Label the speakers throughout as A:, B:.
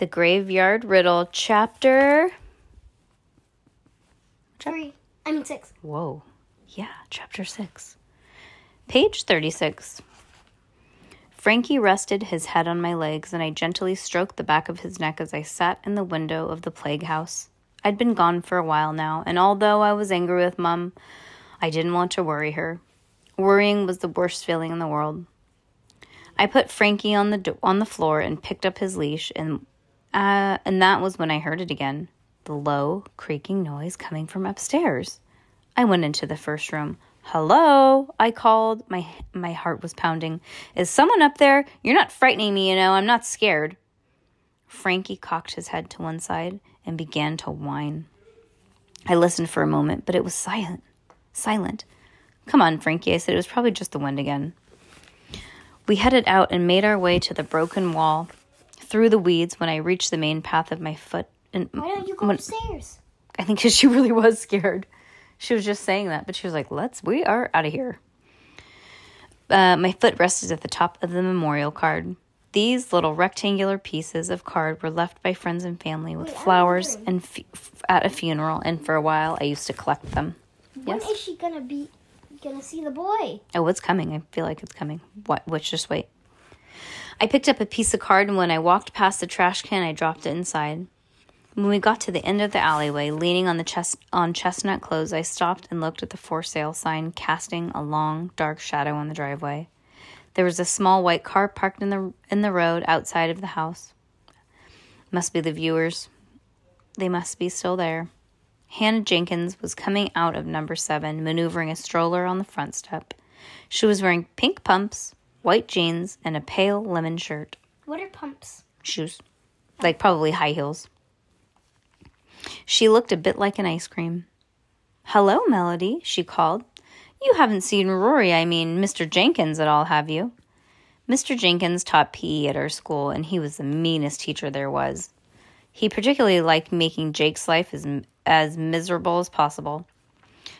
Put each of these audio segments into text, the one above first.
A: The Graveyard Riddle, chapter.
B: Three. I mean six.
A: Whoa. Yeah, chapter 6. Page 36. Frankie rested his head on my legs, and I gently stroked the back of his neck as I sat in the window of the plague house. I'd been gone for a while now, and although I was angry with Mum, I didn't want to worry her. Worrying was the worst feeling in the world. I put Frankie on the do- on the floor and picked up his leash, and uh, and that was when I heard it again, the low creaking noise coming from upstairs. I went into the first room. Hello, I called. My my heart was pounding. Is someone up there? You're not frightening me, you know. I'm not scared. Frankie cocked his head to one side and began to whine. I listened for a moment, but it was silent. Silent. Come on, Frankie, I said. It was probably just the wind again. We headed out and made our way to the broken wall, through the weeds when I reached the main path of my foot. And
B: Why don't you go
A: when-
B: upstairs?
A: I think 'cause she really was scared. She was just saying that, but she was like, "Let's, we are out of here." Uh, my foot rested at the top of the memorial card. These little rectangular pieces of card were left by friends and family with flowers and f- f- at a funeral. And for a while, I used to collect them.
B: When
A: Yes.
B: is she gonna be gonna see the boy?
A: Oh, it's coming. I feel like it's coming. What? Which? Just wait. I picked up a piece of card, and when I walked past the trash can, I dropped it inside. When we got to the end of the alleyway, leaning on the chest on Chestnut Close, I stopped and looked at the for sale sign, casting a long, dark shadow on the driveway. There was a small white car parked in the in the road outside of the house. Must be the viewers. They must be still there. Hannah Jenkins was coming out of number seven, maneuvering a stroller on the front step. She was wearing pink pumps, white jeans, and a pale lemon shirt.
B: What are pumps?
A: Shoes. Like probably high heels. She looked a bit like an ice cream. Hello, Melody, she called. You haven't seen Rory, I mean, Mr. Jenkins at all, have you? Mr. Jenkins taught PE at our school, and he was the meanest teacher there was. He particularly liked making Jake's life as, as miserable as possible.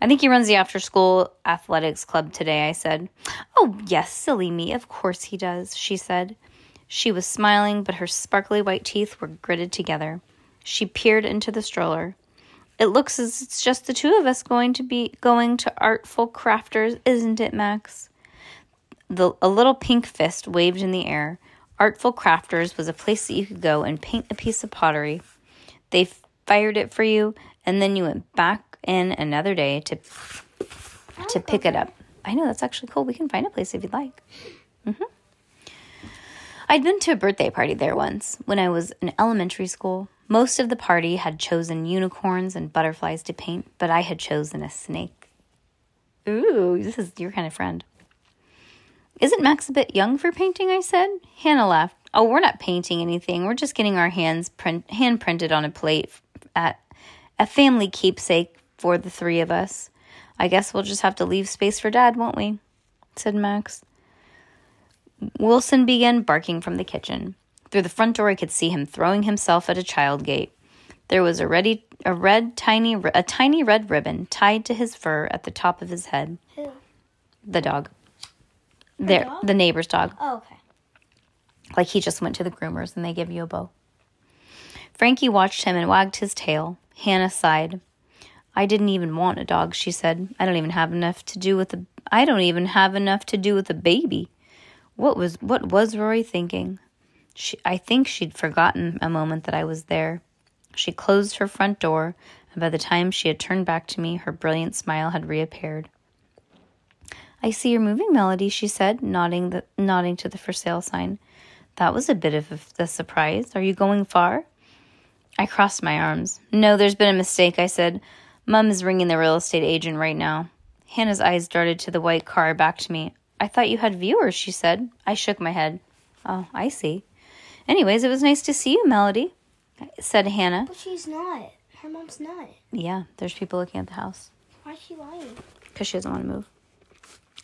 A: I think he runs the after school athletics club today, I said. Oh, yes, silly me. Of course he does, she said. She was smiling, but her sparkly white teeth were gritted together. She peered into the stroller. It looks as it's just the two of us going to be going to Artful Crafters, isn't it, Max? The, a little pink fist waved in the air. Artful Crafters was a place that you could go and paint a piece of pottery. They fired it for you, and then you went back in another day to to pick it up. I know that's actually cool. We can find a place if you'd like. hmm I'd been to a birthday party there once when I was in elementary school. Most of the party had chosen unicorns and butterflies to paint, but I had chosen a snake. Ooh, this is your kind of friend. Isn't Max a bit young for painting? I said. Hannah laughed. Oh, we're not painting anything. We're just getting our hands print, hand printed on a plate at a family keepsake for the three of us. I guess we'll just have to leave space for Dad, won't we? said Max. Wilson began barking from the kitchen. Through the front door, I could see him throwing himself at a child gate. There was a ready, a red tiny, a tiny red ribbon tied to his fur at the top of his head.
B: Who?
A: The dog. There,
B: dog?
A: the neighbor's dog.
B: Oh, okay.
A: Like he just went to the groomers and they give you a bow. Frankie watched him and wagged his tail. Hannah sighed. I didn't even want a dog, she said. I don't even have enough to do with the I don't even have enough to do with a baby. What was what was Rory thinking? She, I think she'd forgotten a moment that I was there. She closed her front door, and by the time she had turned back to me, her brilliant smile had reappeared. I see you're moving, Melody, she said, nodding the nodding to the for sale sign. That was a bit of a, a surprise. Are you going far? I crossed my arms. No, there's been a mistake, I said. Mum is ringing the real estate agent right now. Hannah's eyes darted to the white car back to me. I thought you had viewers, she said. I shook my head. Oh, I see. Anyways, it was nice to see you, Melody, said Hannah.
B: But she's not. Her mom's not.
A: Yeah, there's people looking at the house
B: Why is she lying?
A: because she doesn't want to move.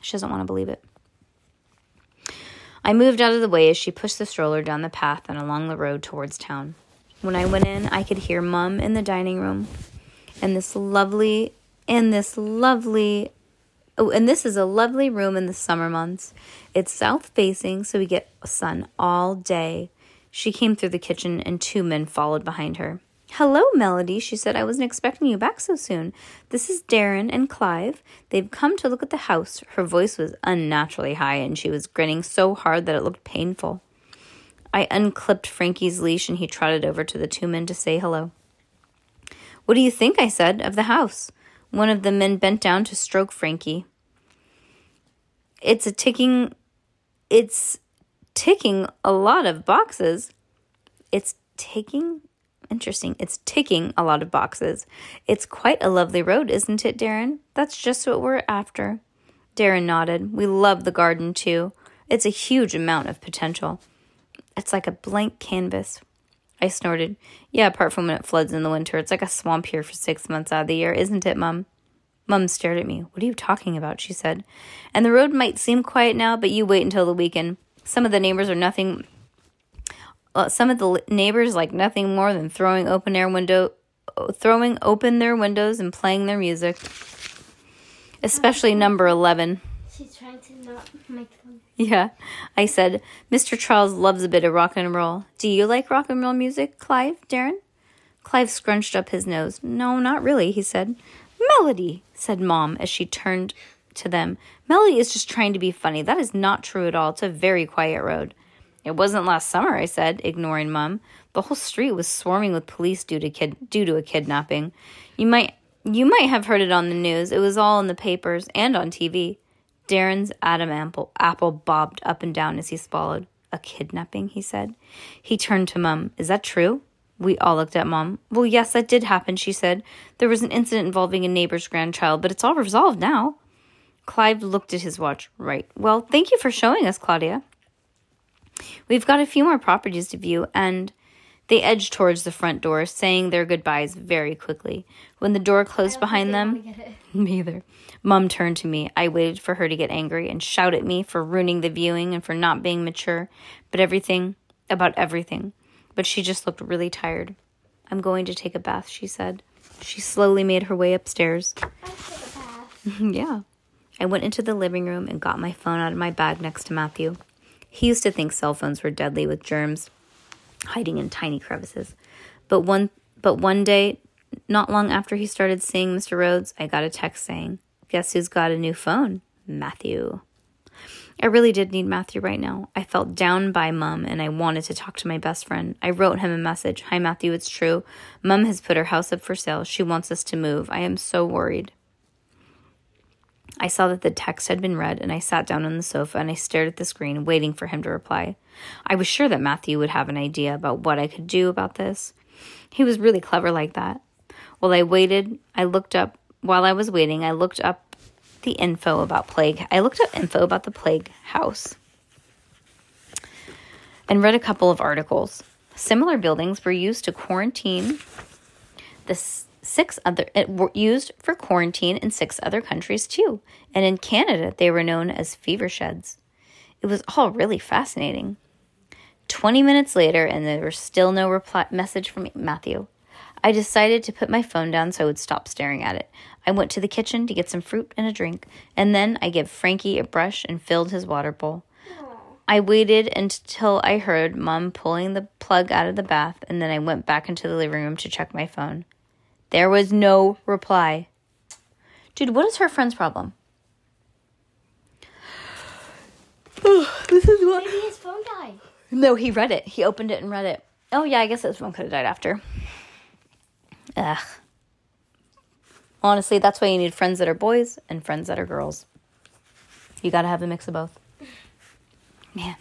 A: She doesn't want to believe it. I moved out of the way as she pushed the stroller down the path and along the road towards town. When I went in, I could hear Mum in the dining room and this lovely, and this lovely, oh, and this is a lovely room in the summer months. It's south facing, so we get sun all day. She came through the kitchen, and two men followed behind her. Hello, Melody, she said. I wasn't expecting you back so soon. This is Darren and Clive. They've come to look at the house. Her voice was unnaturally high, and she was grinning so hard that it looked painful. I unclipped Frankie's leash, and he trotted over to the two men to say hello. What do you think, I said, of the house? One of the men bent down to stroke Frankie. It's a ticking. It's ticking a lot of boxes. It's ticking Interesting. It's ticking a lot of boxes. It's quite a lovely road, isn't it, Darren? That's just what we're after. Darren nodded. We love the garden, too. It's a huge amount of potential. It's like a blank canvas. I snorted. Yeah, apart from when it floods in the winter. It's like a swamp here for six months out of the year, isn't it, Mum? Mum stared at me. What are you talking about? she said. And the road might seem quiet now, but you wait until the weekend. Some of the neighbors are nothing uh, some of the neighbors like nothing more than throwing open air window, throwing open their windows and playing their music. Especially number eleven.
B: She's trying to not make.
A: Yeah, I said, Mr. Charles loves a bit of rock and roll. Do you like rock and roll music, Clive, Darren? Clive scrunched up his nose. No, not really, he said. Melody, said Mom as she turned to them. Melody is just trying to be funny. That is not true at all. It's a very quiet road. It wasn't last summer, I said, ignoring Mum. The whole street was swarming with police due to kid due to a kidnapping. You might you might have heard it on the news. It was all in the papers and on TV. Darren's Adam apple, apple bobbed up and down as he swallowed. A kidnapping, he said. He turned to Mum. Is that true? We all looked at Mom. Well, yes, that did happen, she said. There was an incident involving a neighbor's grandchild, but it's all resolved now. Clive looked at his watch. Right. Well, thank you for showing us, Claudia. We've got a few more properties to view, and they edged towards the front door, saying their goodbyes very quickly. When the door closed behind them, me either. Mum turned to me. I waited for her to get angry and shout at me for ruining the viewing and for not being mature, but everything, about everything. But she just looked really tired. I'm going to take a bath, she said. She slowly made her way upstairs. yeah. I went into the living room and got my phone out of my bag next to Matthew. He used to think cell phones were deadly with germs hiding in tiny crevices. But one but one day, not long after he started seeing Mr. Rhodes, I got a text saying, "Guess who's got a new phone? Matthew." I really did need Matthew right now. I felt down by Mum and I wanted to talk to my best friend. I wrote him a message. Hi, Matthew, it's true. Mum has put her house up for sale. She wants us to move. I am so worried. I saw that the text had been read, and I sat down on the sofa and I stared at the screen, waiting for him to reply. I was sure that Matthew would have an idea about what I could do about this. He was really clever like that. While I waited, I looked up. While I was waiting, I looked up the info about plague. I looked up info about the plague house and read a couple of articles. Similar buildings were used to quarantine the six other it were used for quarantine in six other countries too. And in Canada, they were known as fever sheds. It was all really fascinating. 20 minutes later and there was still no reply message from Matthew. I decided to put my phone down so I would stop staring at it. I went to the kitchen to get some fruit and a drink, and then I gave Frankie a brush and filled his water bowl. I waited until I heard Mom pulling the plug out of the bath, and then I went back into the living room to check my phone. There was no reply. Dude, what is her friend's problem? this is what.
B: Maybe his phone died.
A: No, he read it. He opened it and read it. Oh, yeah, I guess his phone could have died after. Ugh. Honestly, that's why you need friends that are boys and friends that are girls. You gotta have a mix of both. Man.